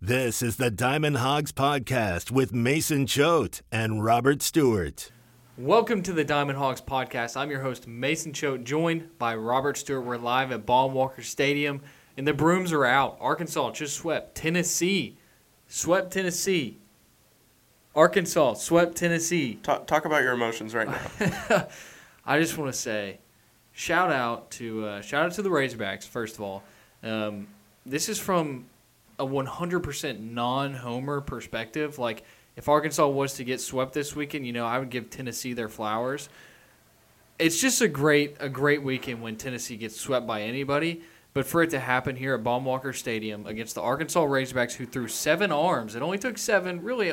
This is the Diamond Hawgs Podcast with Mason Choate and Robert Stewart. Welcome to the Diamond Hawgs Podcast. I'm your host, Mason Choate, joined by Robert Stewart. We're live at Baum-Walker Stadium, and the brooms are out. Arkansas just swept Tennessee. Swept Tennessee. Arkansas swept Tennessee. Talk, talk about your emotions right now. I just want to say, shout out to uh, shout out to the Razorbacks. First of all, um, this is from a 100% non-homer perspective. Like if Arkansas was to get swept this weekend, you know, I would give Tennessee their flowers. It's just a great a great weekend when Tennessee gets swept by anybody. But for it to happen here at Baum-Walker Stadium against the Arkansas Razorbacks, who threw seven arms, it only took seven. Really,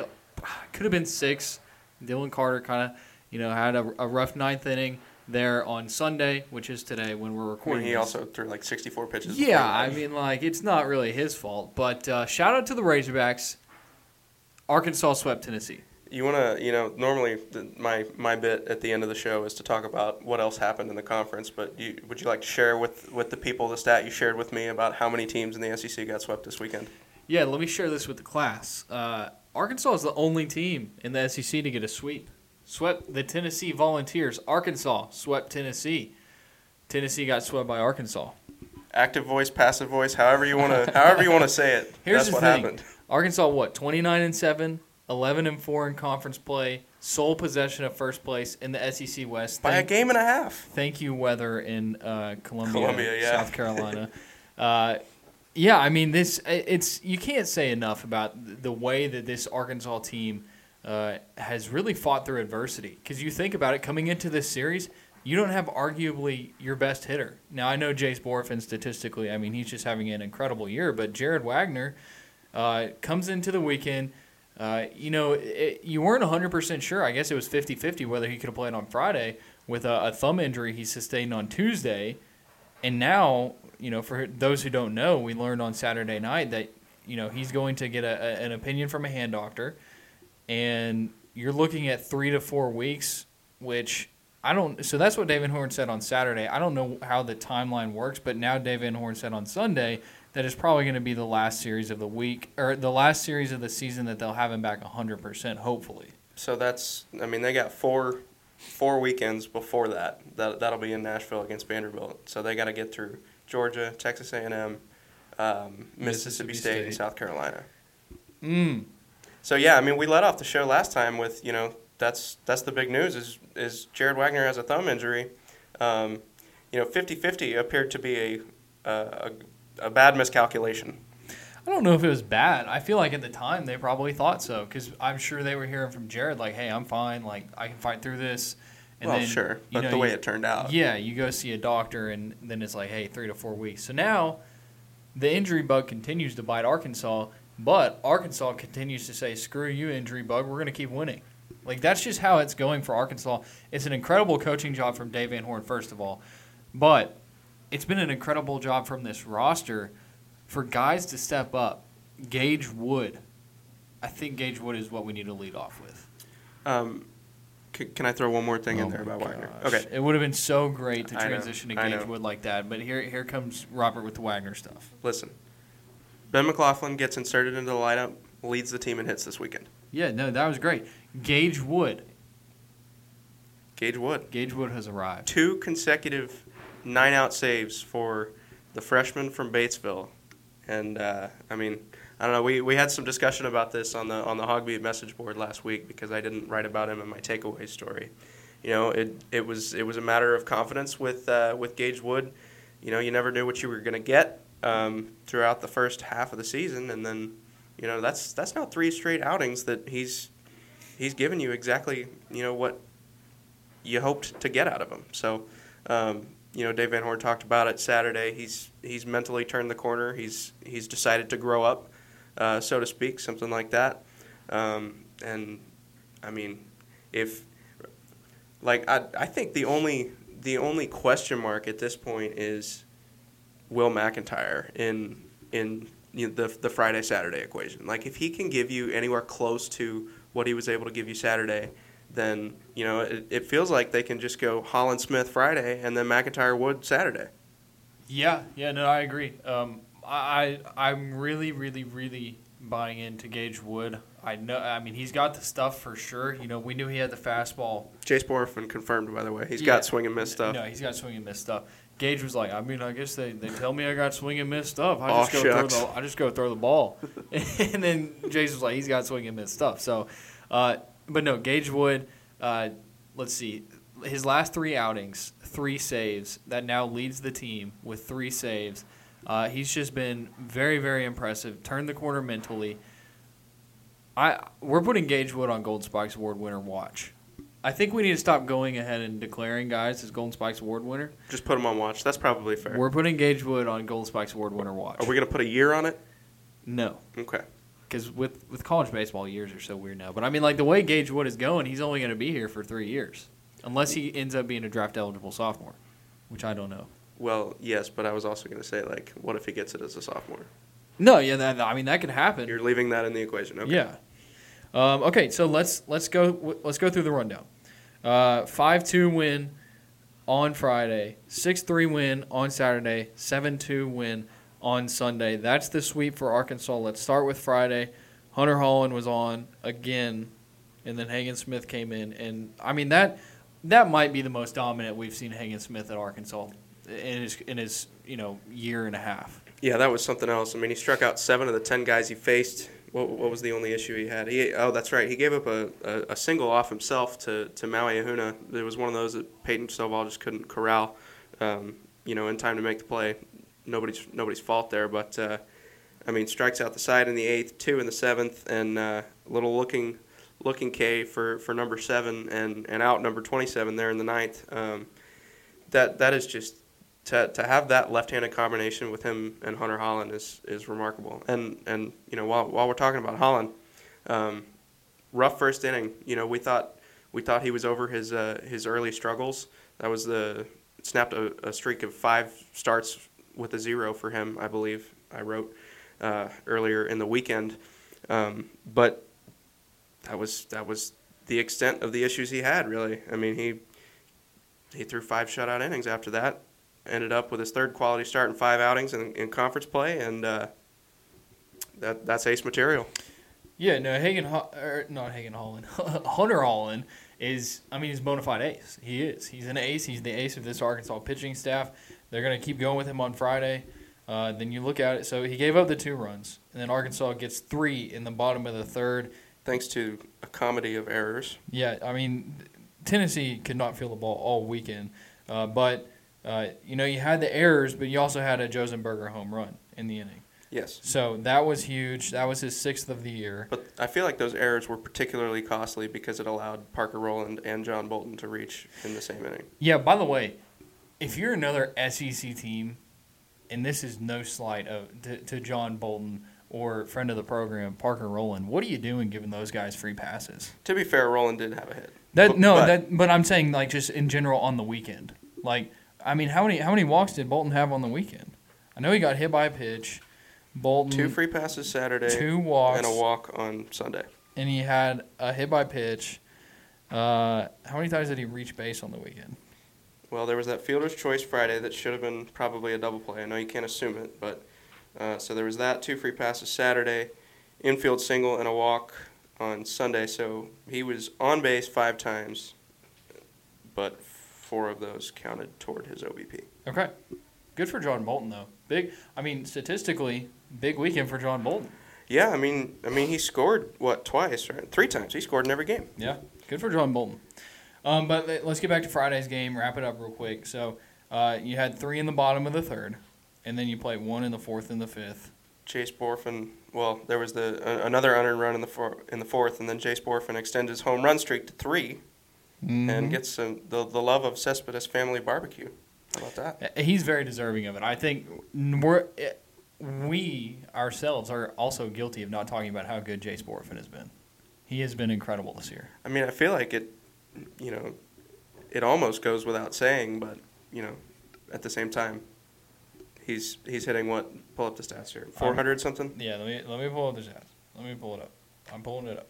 could have been six. Dylan Carter kind of, you know, had a, a rough ninth inning there on Sunday, which is today when we're I recording. mean, he this. also threw like 64 pitches. Yeah, I mean, like it's not really his fault. But uh, shout out to the Razorbacks. Arkansas swept Tennessee. you want to, you know, normally the, my my bit at the end of the show is to talk about what else happened in the conference. But you, would you like to share with with the people the stat you shared with me about how many teams in the SEC got swept this weekend? Yeah, let me share this with the class. Uh, Arkansas is the only team in the SEC to get a sweep. Swept the Tennessee Volunteers. Arkansas swept Tennessee. Tennessee got swept by Arkansas. Active voice, passive voice, however you want to, however you want to say it. Here's that's the what thing. happened. Arkansas, what, 29 and 7, 11 and 4 in conference play, sole possession of first place in the SEC West. By a game and a half. Thank you, weather in uh, Columbia, Columbia, yeah. South Carolina. uh, yeah, I mean this. It's you can't say enough about the way that this Arkansas team uh, has really fought through adversity. Because you think about it, coming into this series, you don't have arguably your best hitter. Now I know Jace Bohrofen statistically, I mean he's just having an incredible year, but Jared Wegner uh, comes into the weekend. Uh, you know, it, you weren't 100% sure. I guess it was 50 50 whether he could have played on Friday with a, a thumb injury he sustained on Tuesday. And now, you know, for those who don't know, we learned on Saturday night that, you know, he's going to get a, a, an opinion from a hand doctor. And you're looking at three to four weeks, which I don't. So that's what Dave Van Horn said on Saturday. I don't know how the timeline works, but now Dave Van Horn said on Sunday that it's probably going to be the last series of the week or the last series of the season that they'll have him back 100%, hopefully. So that's, I mean, they got four four weekends before that. That that'll be in Nashville against Vanderbilt. So they got to get through Georgia, Texas A&M, um, Mississippi, Mississippi State, and South Carolina. Mm. So yeah, I mean, we let off the show last time with you know that's that's the big news is is Jared Wegner has a thumb injury. Um, you know, 50-50 appeared to be a, a a bad miscalculation. I don't know if it was bad. I feel like at the time they probably thought so because I'm sure they were hearing from Jared like, "Hey, I'm fine. Like I can fight through this." And well, sure, you but know, the way you- it turned out. Yeah, you go see a doctor, and then it's like, hey, three to four weeks. So now the injury bug continues to bite Arkansas, but Arkansas continues to say, screw you, injury bug. We're going to keep winning. Like, that's just how it's going for Arkansas. It's an incredible coaching job from Dave Van Horn, first of all, but it's been an incredible job from this roster for guys to step up. Gage Wood. I think Gage Wood is what we need to lead off with. Um, c- can I throw one more thing Oh in there about Wegner? Okay. It would have been so great to transition to Gage. Wood like that, but here here comes Robert with the Wegner stuff. Listen, Ben McLaughlin gets inserted into the lineup, leads the team in hits this weekend. Yeah, no, that was great. Gage Wood. Gage Wood. Gage Wood has arrived. Two consecutive nine out saves for the freshman from Batesville. And uh, I mean, I don't know. We, we had some discussion about this on the on the HawgBeat message board last week because I didn't write about him in my takeaway story. You know, it, it was it was a matter of confidence with uh, with Gage Wood. You know, you never knew what you were going to get um, throughout the first half of the season, and then you know that's that's now three straight outings that he's he's given you exactly you know what you hoped to get out of him. So, um, you know, Dave Van Horn talked about it Saturday. He's he's mentally turned the corner. He's he's decided to grow up, uh, so to speak, something like that. Um, and I mean, if like I I think the only the only question mark at this point is Will McIntyre in in you know, the the Friday Saturday equation. Like if he can give you anywhere close to what he was able to give you Saturday, then you know it, it feels like they can just go Holland Smith Friday and then McIntyre Wood Saturday. Yeah, yeah, no, I agree. Um, I, I'm really, really, really buying into Gage Wood. I know. I mean, he's got the stuff for sure. You know, we knew he had the fastball. Jace Bohrofen confirmed, by the way. He's Yeah. got swing and miss stuff. No, he's got swing and miss stuff. Gage was like, I mean, I guess they, they tell me I got swing and miss stuff. I just go throw the I just go throw the ball, and then Jason was like, he's got swing and miss stuff. So, uh, but no, Gage Wood. Uh, let's see, his last three outings, three saves. That now leads the team with three saves. Uh, he's just been very very impressive. Turned the corner mentally. I we're putting Gage Wood on Gold Spikes Award winner watch. I think we need to stop going ahead and declaring guys as Golden Spikes Award winner. Just put him on watch. That's probably fair. We're putting Gage Wood on Golden Spikes Award winner watch. Are we going to put a year on it? no, Okay. because with with college baseball, years are so weird now. But I mean, like the way Gage Wood is going, he's only going to be here for three years, unless he ends up being a draft eligible sophomore, which I don't know. Well, yes, but I was also going to say, like, what if he gets it as a sophomore? No, yeah, that, I mean that could happen. You're leaving that in the equation. Okay. Yeah. Um, okay, so let's let's go let's go through the rundown. Uh, Five two win on Friday, six three win on Saturday, seven two win on Sunday. That's the sweep for Arkansas. Let's start with Friday. Hunter Holland was on again, and then Hagen Smith came in, and I mean that that might be the most dominant we've seen Hagen Smith at Arkansas in his in his you know year and a half. Yeah, that was something else. I mean, he struck out seven of the ten guys he faced. What, what was the only issue he had? He oh, that's right. He gave up a, a, a single off himself to to Maui Ahuna. It was one of those that Peyton Stovall just couldn't corral. Um, you know, in time to make the play. Nobody's nobody's fault there, but uh, I mean, strikes out the side in the eighth, two in the seventh, and uh, little looking looking K for, for number seven, and, and out number twenty seven there in the ninth. Um, that that is just to, to have that left-handed combination with him and Hunter Holland is, is remarkable. And and you know while while we're talking about Holland, um, rough first inning. You know we thought we thought he was over his uh, his early struggles. That was the snapped a, a streak of five starts with a zero for him. I believe I wrote uh, earlier in the weekend. Um, but that was that was the extent of the issues he had. Really, I mean he he threw five shutout innings after that ended up with his third quality start in five outings in, in conference play, and uh, that that's ace material. Yeah, no, Hagen, Ho- er, not Hagen Holland, Hunter Holland is, I mean, he's a bona fide ace. He is. He's an ace. He's the ace of this Arkansas pitching staff. They're going to keep going with him on Friday. Uh, then you look at it. So he gave up the two runs, and then Arkansas gets three in the bottom of the third. Thanks to a comedy of errors. Yeah, I mean, Tennessee could not feel the ball all weekend, uh, but uh, you know you had the errors, but you also had a Josenberger home run in the inning. Yes, So that was huge. That was his sixth of the year. but I feel like those errors were particularly costly because it allowed Parker Rowland and John Bolton to reach in the same inning. Yeah, by the way, if you're another SEC team, and this is no slight of, to, to John Bolton or friend of the program, Parker Rowland, what are you doing giving those guys free passes? To be fair, Rowland did have a hit. That no, but- that but I'm saying like just in general on the weekend. Like I mean, how many how many walks did Bolton have on the weekend? I know he got hit by a pitch. Bolton Two free passes Saturday, two walks and a walk on Sunday. and he had a hit by pitch. Uh, how many times did he reach base on the weekend? Well, there was that fielder's choice Friday that should have been probably a double play. I know you can't assume it, but uh, so there was that two free passes Saturday, infield single and a walk on Sunday. So he was on base five times, but four of those counted toward his OBP. Okay. Good for John Bolton though. Big I mean statistically big weekend for John Bolton. Yeah, I mean, I mean, he scored what twice, right? Three times. He scored in every game. Yeah. Good for John Bolton. Um, but let- let's get back to Friday's game, wrap it up real quick. So uh, you had three in the bottom of the third, and then you played one in the fourth and the fifth. Jace Bohrofen. Well, there was the uh, another unearned run in the four, in the fourth, and then Jace Bohrofen extends his home run streak to 3 Mm-hmm. and gets uh, the the love of Cespedes family barbecue. How about that? Uh, He's very deserving of it. I think we're, eh, we ourselves are also guilty of not talking about how good Jace Bohrofen has been. He has been incredible this year. I mean, I feel like it, you know, it almost goes without saying, but you know, at the same time, he's he's hitting what? Pull up the stats here. Four hundred something. Yeah, let me let me pull up the stats. Let me pull it up. I'm pulling it up.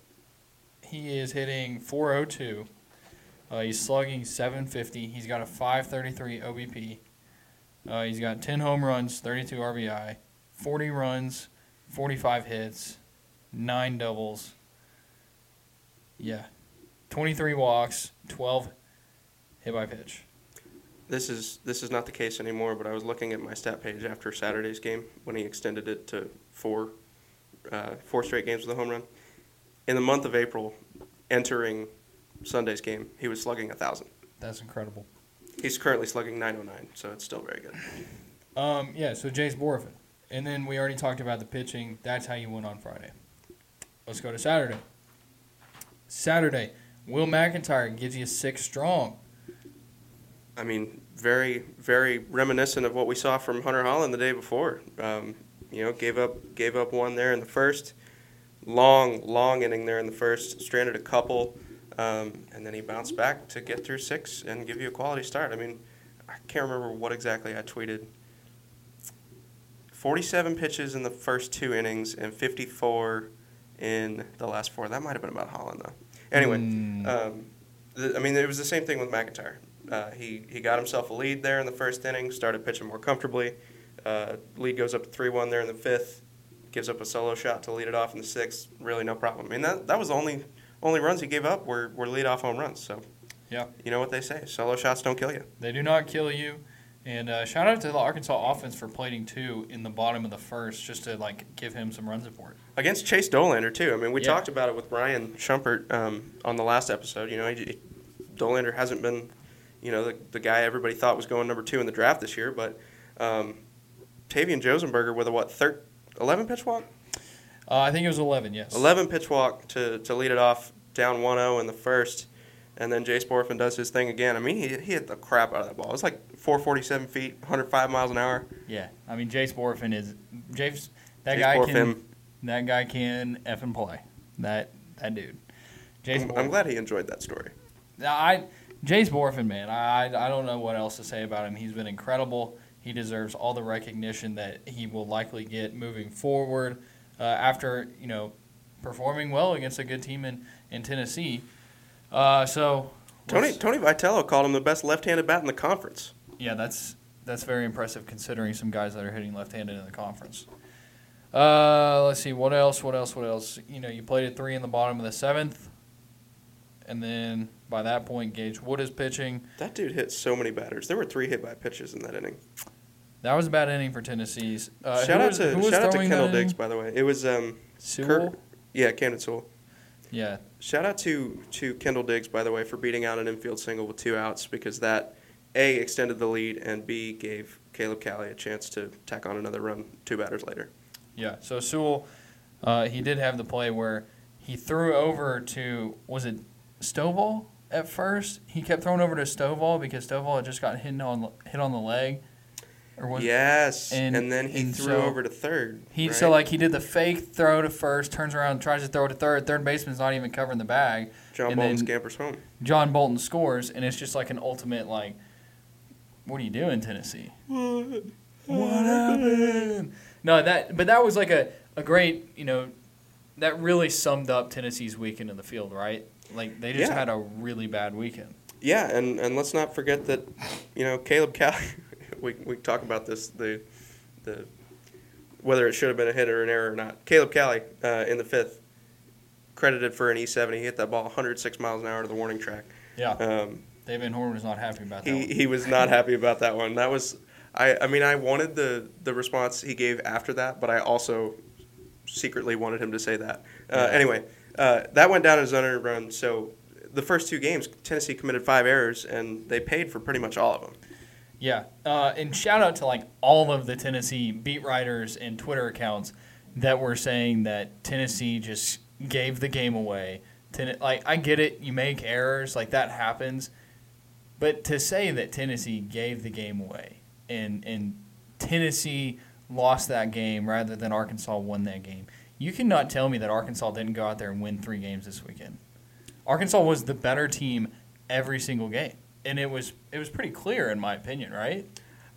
He is hitting 402. Uh, he's slugging 750. He's got a 533 OBP. Uh, he's got 10 home runs, 32 RBI, 40 runs, 45 hits, nine doubles. Yeah, twenty three walks, twelve hit by pitch. This is this is not the case anymore. But I was looking at my stat page after Saturday's game when he extended it to four uh, four straight games with a home run. In the month of April, entering Sunday's game, he was slugging a thousand. That's incredible. He's currently slugging 909, so it's still very good. Um, yeah, so Jace Bohrofen. And then we already talked about the pitching. That's how you win on Friday. Let's go to Saturday. Saturday, Will McIntyre gives you six strong. I mean, very, very reminiscent of what we saw from Hunter Holland the day before. Um, you know, gave up, gave up one there in the first. Long, long inning there in the first. Stranded a couple, um, and then he bounced back to get through six and give you a quality start. I mean, I can't remember what exactly I tweeted. 47 pitches in the first two innings and 54 in the last four. That might have been about Holland though. Anyway, Mm. um, the, I mean, it was the same thing with McIntyre. Uh, he he got himself a lead there in the first inning, started pitching more comfortably. Uh, lead goes up to three one there in the fifth, gives up a solo shot to lead it off in the sixth. Really no problem. I mean that that was the only only runs he gave up were were lead off home runs. So Yeah. you know what they say, solo shots don't kill you. They do not kill you. And uh, shout out to the Arkansas offense for plating two in the bottom of the first, just to like give him some run support. against Chase Dolander too. I mean, we Yeah. talked about it with Brian Shumpert um, on the last episode. You know, he, Dolander hasn't been, you know, the, the guy everybody thought was going number two in the draft this year, but um, Tavian Josenberger with a what, thir- 11 pitch walk? Uh, I think it was 11, yes. 11 pitch walk to, to lead it off down 1-0 in the first, and then Jace Bohrofen does his thing again. I mean, he, he hit the crap out of that ball. It was like 447 feet, 105 miles an hour. Yeah. I mean, Jace Bohrofen is. Jace, that Jace guy Bohrofen. can. That guy can F and play. That that dude. Jace I'm, I'm glad he enjoyed that story. I Jace Borfin, man, I I don't know what else to say about him. He's been incredible. He deserves all the recognition that he will likely get moving forward uh, after you know performing well against a good team in in Tennessee. Uh, so Tony Tony Vitello called him the best left-handed bat in the conference. yeah, that's that's very impressive considering some guys that are hitting left-handed in the conference. Uh, let's see what else. What else? What else? You know, you played at three in the bottom of the seventh, and then by that point, Gage Wood is pitching. That dude hit so many batters. There were three hit by pitches in that inning. That was a bad inning for Tennessee's. Uh, shout out was- to shout out to Kendall Diggs, by the way. It was um Sewell. Kurt- yeah Camden Sewell. Yeah, Shout out to to Kendall Diggs, by the way, for beating out an infield single with two outs because that a extended the lead and b gave Caleb Cali a chance to tack on another run two batters later. yeah. So Sewell, uh, he did have the play where he threw over to was it Stovall at first? He kept throwing over to Stovall because Stovall had just got hit on hit on the leg, or was yes, and- and, then he and threw so over to third. He right? so like he did the fake throw to first, turns around, tries to throw to third. Third baseman's not even covering the bag. John and Bolton scampers home. John Bolton scores, and it's just like an ultimate like, what are you doing, Tennessee? What what happened? No, that but that was like a, a great you know, that really summed up Tennessee's weekend in the field, right? Like they just Yeah. had a really bad weekend. Yeah, and, and let's not forget that, you know, Caleb Cali. we we talk about this the the whether it should have been a hit or an error or not. Caleb Cali uh, in the fifth, credited for an E7. He hit that ball 106 miles an hour to the warning track. Yeah, Um, Van Horn was not happy about that. he one. he was not happy about that one. That was I I mean I wanted the the response he gave after that, but I also secretly wanted him to say that. Uh, Yeah. Anyway, uh, that went down as an unearned run. So the first two games, Tennessee committed five errors, and they paid for pretty much all of them. Yeah, uh, and shout out to like all of the Tennessee beat writers and Twitter accounts that were saying that Tennessee just gave the game away. Ten- like I get it, you make errors, like that happens, but to say that Tennessee gave the game away and and Tennessee lost that game rather than Arkansas won that game, you cannot tell me that Arkansas didn't go out there and win three games this weekend. Arkansas was the better team every single game, and it was it was pretty clear in my opinion, right?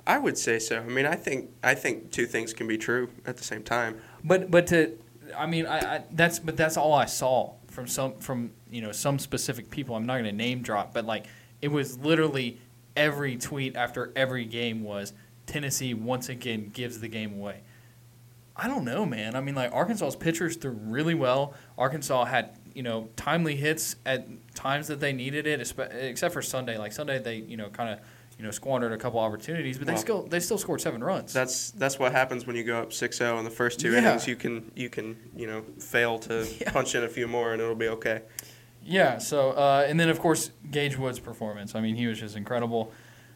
I would say so. I mean, I think I think two things can be true at the same time. But but to, I mean, I, I that's but that's all I saw from some from you know some specific people. I'm not going to name drop, but like it was literally every tweet after every game was Tennessee once again gives the game away. I don't know, man. I mean, like Arkansas's pitchers threw really well. Arkansas had you know timely hits at times that they needed it, except for Sunday. Like Sunday, they you know kind of you know squandered a couple opportunities, but they still they still scored seven runs. That's that's what happens when you go up 6-0 in the first two Yeah. innings. You can you can you know fail to Yeah. punch in a few more and it'll be okay. yeah. So uh, and then of course Gage Wood's performance. I mean, he was just incredible.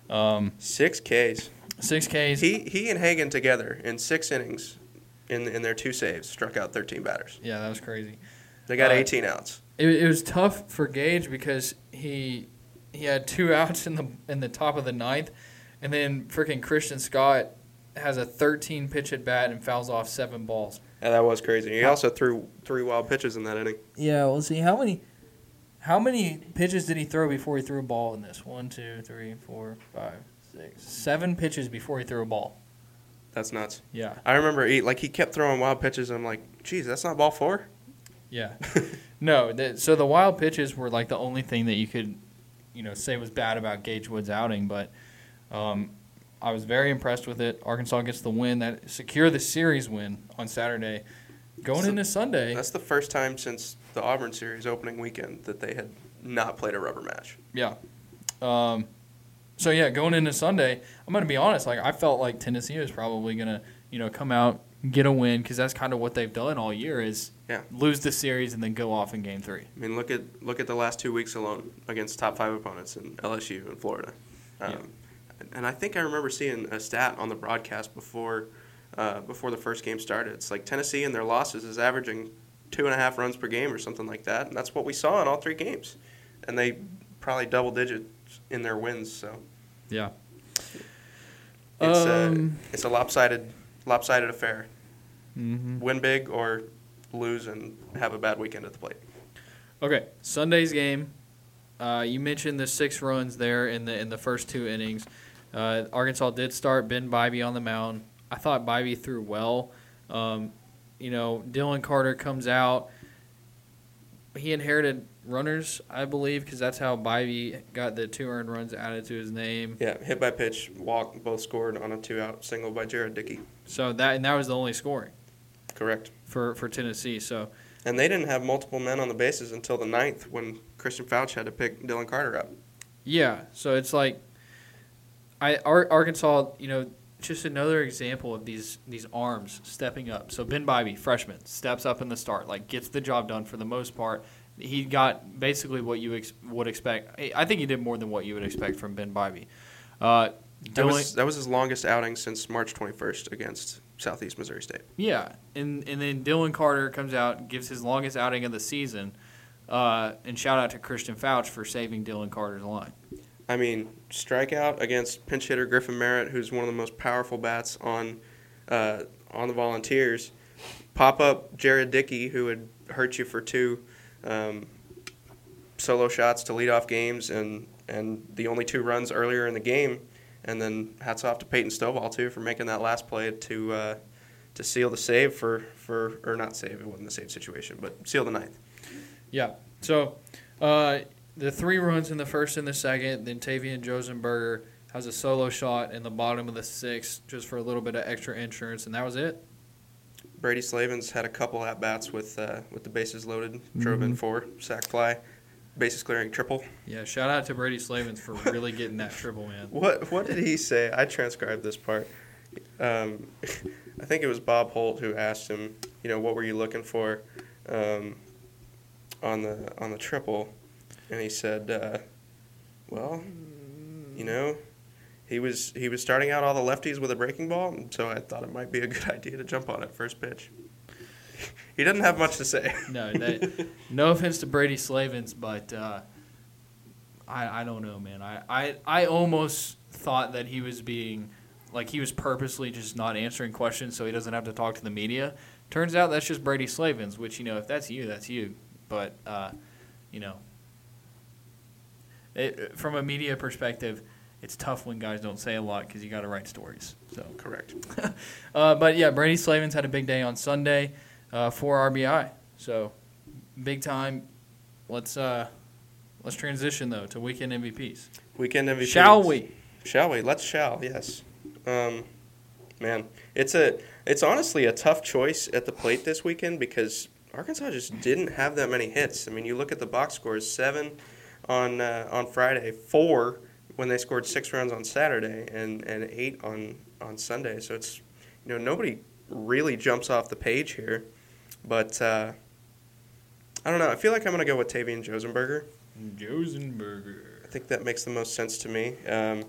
Um, Six Ks. six Ks. He he and Hagen together in six innings, in in their two saves, struck out 13 batters. yeah, that was crazy. They got Uh, 18 outs. It, it was tough for Gage because he he had two outs in the in the top of the ninth, and then freaking Christian Scott has a 13 pitch at bat and fouls off seven balls. Yeah, that was crazy. He also threw three wild pitches in that inning. Yeah, well, see how many how many pitches did he throw before he threw a ball in this? One, two, three, four, five, six, seven pitches before he threw a ball. That's nuts. Yeah, I remember he like he kept throwing wild pitches. And I'm like, geez, that's not ball four. Yeah. no, the, so the wild pitches were like the only thing that you could, you know, say was bad about Gage Wood's outing, but um, I was very impressed with it. Arkansas gets the win that secure the series win on Saturday. Going So- into Sunday, That's the first time since the Auburn series opening weekend that they had not played a rubber match. Yeah. Um, so yeah, going into Sunday, I'm gonna be honest. Like I felt like Tennessee was probably gonna, you know, come out get a win because that's kind of what they've done all year is Yeah. lose the series and then go off in Game Three. I mean, look at look at the last two weeks alone against top five opponents in LSU and Florida. Um, Yeah. And I think I remember seeing a stat on the broadcast before uh, before the first game started. It's like Tennessee and their losses is averaging two and a half runs per game or something like that, and that's what we saw in all three games. And they probably double digits in their wins. So Yeah. it's Um, a it's a lopsided lopsided affair. hmm Win big or lose and have a bad weekend at the plate. Okay, Sunday's game. Uh, you mentioned the six runs there in the in the first two innings. Uh, Arkansas did start Ben Bybee on the mound. I thought Bybee threw well. Um, you know, Dylan Carter comes out. He inherited runners, I believe, because that's how Bybee got the two earned runs added to his name. Yeah, hit by pitch, walk, both scored on a two out single by Jared Dickey. So that and that was the only scoring Correct. for for Tennessee. So And they didn't have multiple men on the bases until the ninth when Christian Foutch had to pick Dylan Carter up. Yeah, so it's like I Ar- Arkansas, you know, just another example of these these arms stepping up. So Ben Bybee, freshman, steps up in the start, like gets the job done for the most part. He got basically what you ex- would expect. I- think he did more than what you would expect from Ben Bybee. Uh, That Dylan- was that was his longest outing since March 21st against Southeast Missouri State. Yeah, and and then Dylan Carter comes out, gives his longest outing of the season, uh, and shout out to Christian Foutch for saving Dylan Carter's line. I mean, strikeout against pinch hitter Griffin Merritt, who's one of the most powerful bats on uh, on the Volunteers. Pop up Jared Dickey, who would hurt you for two um, solo shots to lead off games, and and the only two runs earlier in the game. And then hats off to Peyton Stovall too for making that last play to uh, to seal the save for, for or not save it wasn't a save situation, but seal the ninth. Yeah. So uh, the three runs in the first and the second, then Tavian Josenberger has a solo shot in the bottom of the sixth just for a little bit of extra insurance, and that was it. Brady Slavens had a couple at bats with uh, with the bases loaded, drove in four, sack fly, bases clearing triple. Yeah, shout out to Brady Slavens for really getting that triple in. What what did he say? I transcribed this part. Um, I think it was Bob Holt who asked him, you know, what were you looking for um, on the on the triple, and he said, uh, well, you know. He was he was starting out all the lefties with a breaking ball, and so I thought it might be a good idea to jump on it first pitch. he doesn't have much to say. No, that, no offense to Brady Slavens, but uh, I I don't know, man. I, I I almost thought that he was being like he was purposely just not answering questions so he doesn't have to talk to the media. Turns out that's just Brady Slavens, which you know if that's you, that's you. But uh, you know, it, from a media perspective, it's tough when guys don't say a lot because you got to write stories. So. Correct. Uh, but yeah, Brady Slavens had a big day on Sunday, uh, for RBI. So big time. Let's uh, let's transition though to weekend MVPs. Weekend MVP. Shall we? Shall we? Let's shall. Yes. Um, man, it's a. It's honestly a tough choice at the plate this weekend because Arkansas just didn't have that many hits. I mean, you look at the box scores: seven on uh, on Friday, four when they scored six runs on Saturday, and, and eight on on Sunday. So it's you know nobody really jumps off the page here, but uh, I don't know. I feel like I'm gonna go with Tavian Josenberger. Josenberger. I think that makes the most sense to me. Um,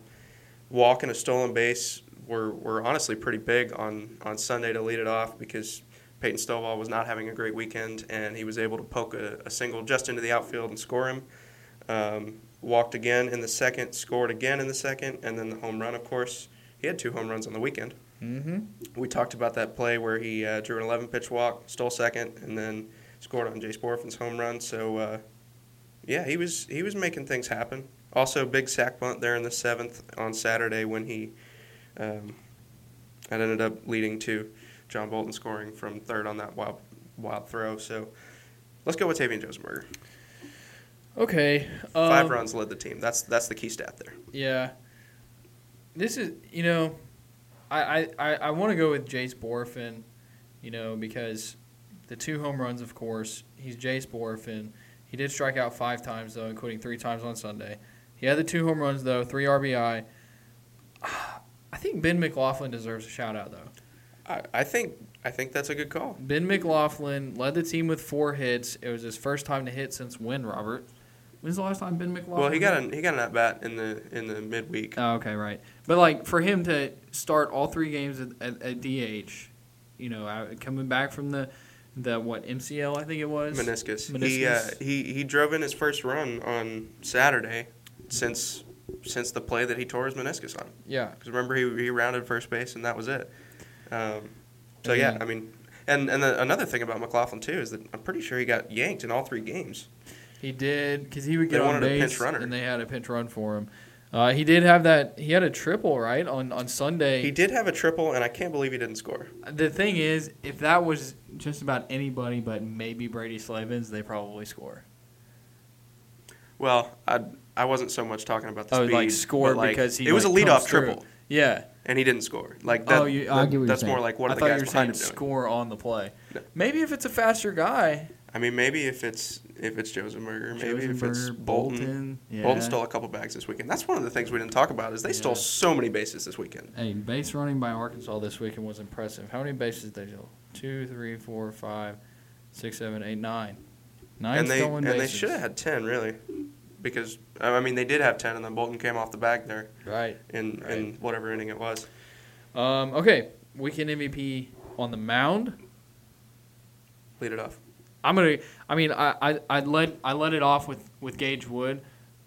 walk and a stolen base were, were honestly pretty big on, on Sunday to lead it off because Peyton Stovall was not having a great weekend and he was able to poke a, a single just into the outfield and score him. Um, walked again in the second, scored again in the second, and then the home run, of course. He had two home runs on the weekend. Mm-hmm. We talked about that play where he uh, drew an 11 pitch walk, stole second, and then scored on Jace Bohrofen's home run. So, uh, yeah, he was he was making things happen. Also, big sack bunt there in the seventh on Saturday when he um, that ended up leading to John Bolton scoring from third on that wild wild throw. So, let's go with Tavian Josenberger. Okay. Um, Five runs led the team. That's that's the key stat there. Yeah. This is, you know, I I, I want to go with Jace Bohrofen, you know, because the two home runs, of course, he's Jace Bohrofen. He did strike out five times though, including three times on Sunday. He had the two home runs though, three RBI. I think Ben McLaughlin deserves a shout out though. I, I think I think that's a good call. Ben McLaughlin led the team with four hits. It was his first time to hit since when, Robert? When's the last time Ben McLaughlin? Well, he got an he got an at bat in the in the midweek. Oh, okay, right. But like for him to start all three games at, at, at DH, you know, coming back from the the what MCL I think it was meniscus. He uh, Meniscus. he he drove in his first run on Saturday since since the play that he tore his meniscus on. Yeah, Because remember he he rounded first base and that was it. Um, so And yeah, I mean, and and the, another thing about McLaughlin too is that I'm pretty sure he got yanked in all three games. He did because he would They get on wanted a base pinch runner. and they had a pinch run for him. Uh, he did have that. He had a triple right on on Sunday. He did have a triple, and I can't believe he didn't score. the thing is, if that was just about anybody but maybe Brady Slavens, they probably score. Well, I I wasn't so much talking about the Oh, speed, like score like, because he it was like, a leadoff through. triple, Yeah. and he didn't score. Like that. oh, you, that- get what you're that's more like what I the thought you guys were saying score on the play. No. Maybe if it's a faster guy. I mean, maybe if it's if it's Josenberger, maybe if it's Josenberger, Bolton. Yeah. Bolton stole a couple bags this weekend. That's one of the things we didn't talk about is they stole so many bases this weekend. Hey, base running by Arkansas this weekend was impressive. How many bases did they steal? Two, three, four, five, six, seven, eight, nine. Nine and they stolen and they should have had ten really, because I mean they did have ten, and then Bolton came off the bag there Right. in in whatever inning it was. Um, okay. Weekend MVP on the mound. Lead it off. I'm gonna. I mean, I I I let I let it off with with Gage Wood,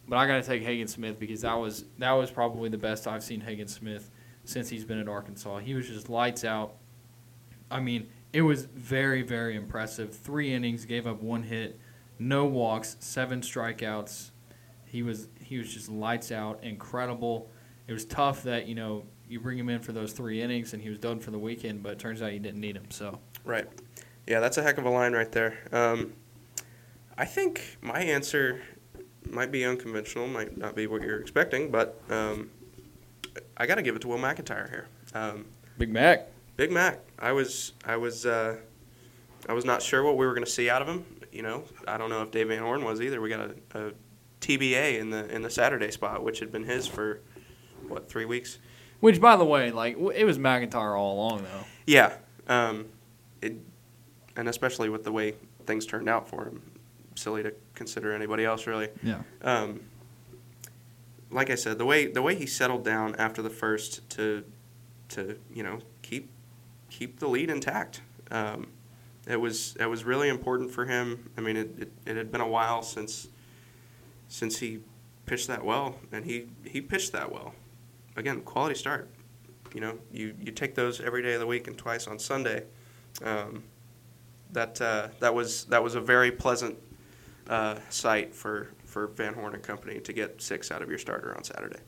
but I gotta take Hagen Smith because that was that was probably the best I've seen Hagen Smith since he's been at Arkansas. He was just lights out. I mean, it was very very impressive. Three innings, gave up one hit, no walks, seven strikeouts. He was he was just lights out, incredible. It was tough that you know you bring him in for those three innings and he was done for the weekend, but it turns out you didn't need him. So Right. Yeah, that's a heck of a line right there. Um, I think my answer might be unconventional, might not be what you're expecting, but um, I got to give it to Will McIntyre here. Um, Big Mac. Big Mac. I was I was uh, I was not sure what we were going to see out of him. You know, I don't know if Dave Van Horn was either. We got a, a TBA in the in the Saturday spot, which had been his for what three weeks. Which, by the way, like it was McIntyre all along, though. Yeah, um, it, and especially with the way things turned out for him, silly to consider anybody else really. Yeah. Um, like I said, the way the way he settled down after the first to to you know keep keep the lead intact. Um, it was it was really important for him. I mean, it, it, it had been a while since since he pitched that well, and he, he pitched that well. Again, quality start. You know, you, you take those every day of the week and twice on Sunday. Um, that uh, that was that was a very pleasant uh, sight for, for Van Horn and company to get six out of your starter on Saturday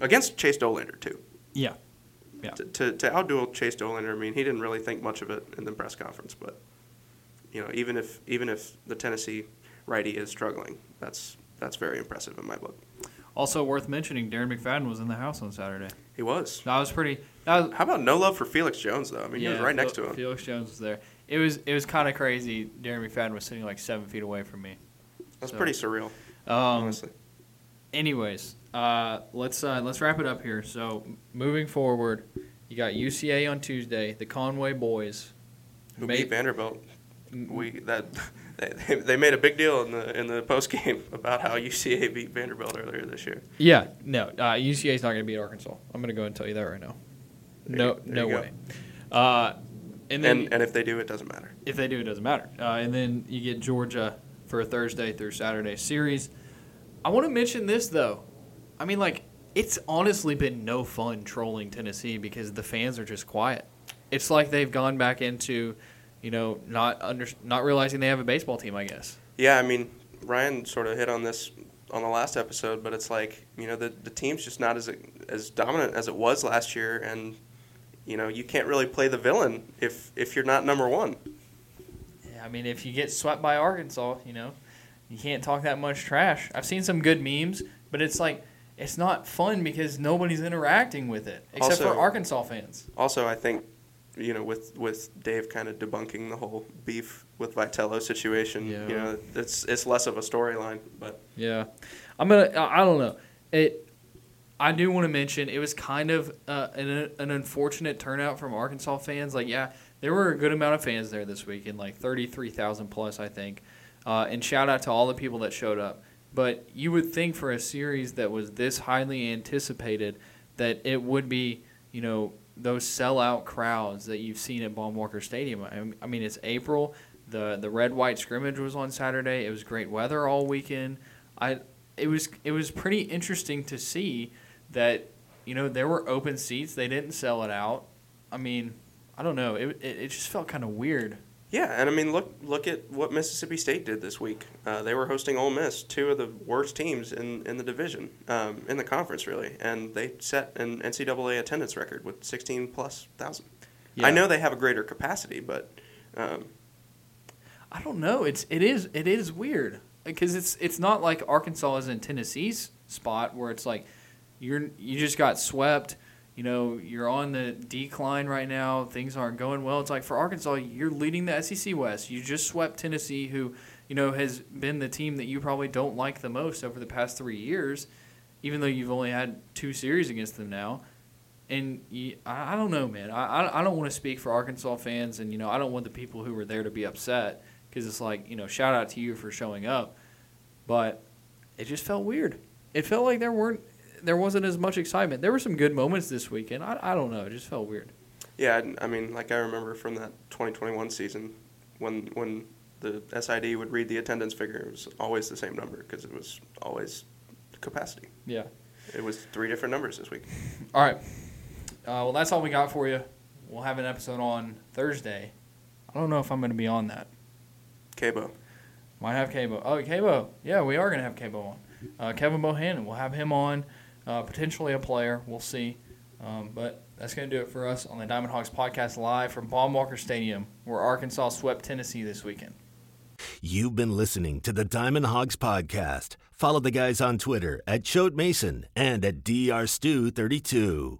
against Chase Dolander too. Yeah. Yeah. To, to, to outduel Chase Dolander, I mean, he didn't really think much of it in the press conference, but you know, even if even if the Tennessee righty is struggling, that's that's very impressive in my book. Also worth mentioning, Darren McFadden was in the house on Saturday. He was. That was pretty. That was, How about no love for Felix Jones though? I mean, he was right next to him. Felix Jones was there. It was it was kind of crazy. Darren McFadden was sitting like seven feet away from me. That's so- pretty surreal, Um, honestly. anyways, uh, let's uh, let's wrap it up here. So moving forward, you got UCA on Tuesday. The Conway boys. Who made- beat Vanderbilt? We that they, they made a big deal in the in the post game about how UCA beat Vanderbilt earlier this year. Yeah, no, uh, UCA is not going to beat Arkansas. I'm going to go and tell you that right now. There no, you- no way. Uh, and then And and if they do, it doesn't matter. if they do, it doesn't matter. Uh, and then you get Georgia for a Thursday through Saturday series. I want to mention this though. I mean, like it's honestly been no fun trolling Tennessee because the fans are just quiet. It's like they've gone back into, you know, not under not realizing they have a baseball team. I guess. Yeah, I mean Ryan sort of hit on this on the last episode, but it's like you know the the team's just not as as dominant as it was last year, and you know you can't really play the villain if if you're not number one. Yeah, I mean, if you get swept by Arkansas, you know, you can't talk that much trash. I've seen some good memes, but it's like it's not fun because nobody's interacting with it except Also- for Arkansas fans. Also, I think you know with with Dave kind of debunking the whole beef with Vitello situation, Yeah. you know it's it's less of a storyline, but Yeah, I'm gonna. I I don't know. It. I do want to mention it was kind of uh, an an unfortunate turnout from Arkansas fans. Like, yeah, there were a good amount of fans there this weekend, like thirty three thousand plus, I think. Uh, and shout out to all the people that showed up. But you would think for a series that was this highly anticipated that it would be, you know, those sellout crowds that you've seen at Baum Walker Stadium. I- I mean, it's April. The the red white scrimmage was on Saturday. It was great weather all weekend. I it was it was pretty interesting to see that you know there were open seats. They didn't sell it out. I mean, I don't know. It it, it just felt kind of weird. yeah, and I mean look look at what Mississippi State did this week. Uh, they were hosting Ole Miss, two of the worst teams in in the division, um, in the conference really, and they set an NCAA attendance record with sixteen plus thousand. I know they have a greater capacity, but um, I don't know. It's it is it is weird because it's it's not like Arkansas is in Tennessee's spot where it's like you're you just got swept. You know you're on the decline right now. Things aren't going well. It's like for Arkansas, you're leading the SEC West. You just swept Tennessee, who you know has been the team that you probably don't like the most over the past three years, even though you've only had two series against them now. And you, I, I don't know, man. I, I, don't want to speak for Arkansas fans, and you know I don't want the people who were there to be upset because it's like you know shout out to you for showing up, but it just felt weird. It felt like there weren't there wasn't as much excitement. There were some good moments this weekend. I, I don't know. It just felt weird. Yeah, I- I mean, like I remember from that 2021 season when when the SID would read the attendance figure, it was always the same number because it was always capacity. Yeah. It was three different numbers this week. All right. Uh, well, that's all we got for you. We'll have an episode on Thursday. I don't know if I'm going to be on that. Cabo. Might have Cabo. Oh, Cabo. Yeah, we are going to have Cabo on. Uh, Kevin Bohannon. We'll have him on. Uh, potentially a player. We'll see. Um, but that's going to do it for us on the Diamond Hawgs podcast live from Baum Walker Stadium, where Arkansas swept Tennessee this weekend. You've been listening to the Diamond Hawgs Podcast. Follow the guys on Twitter at Choate Mason and at DRStew32.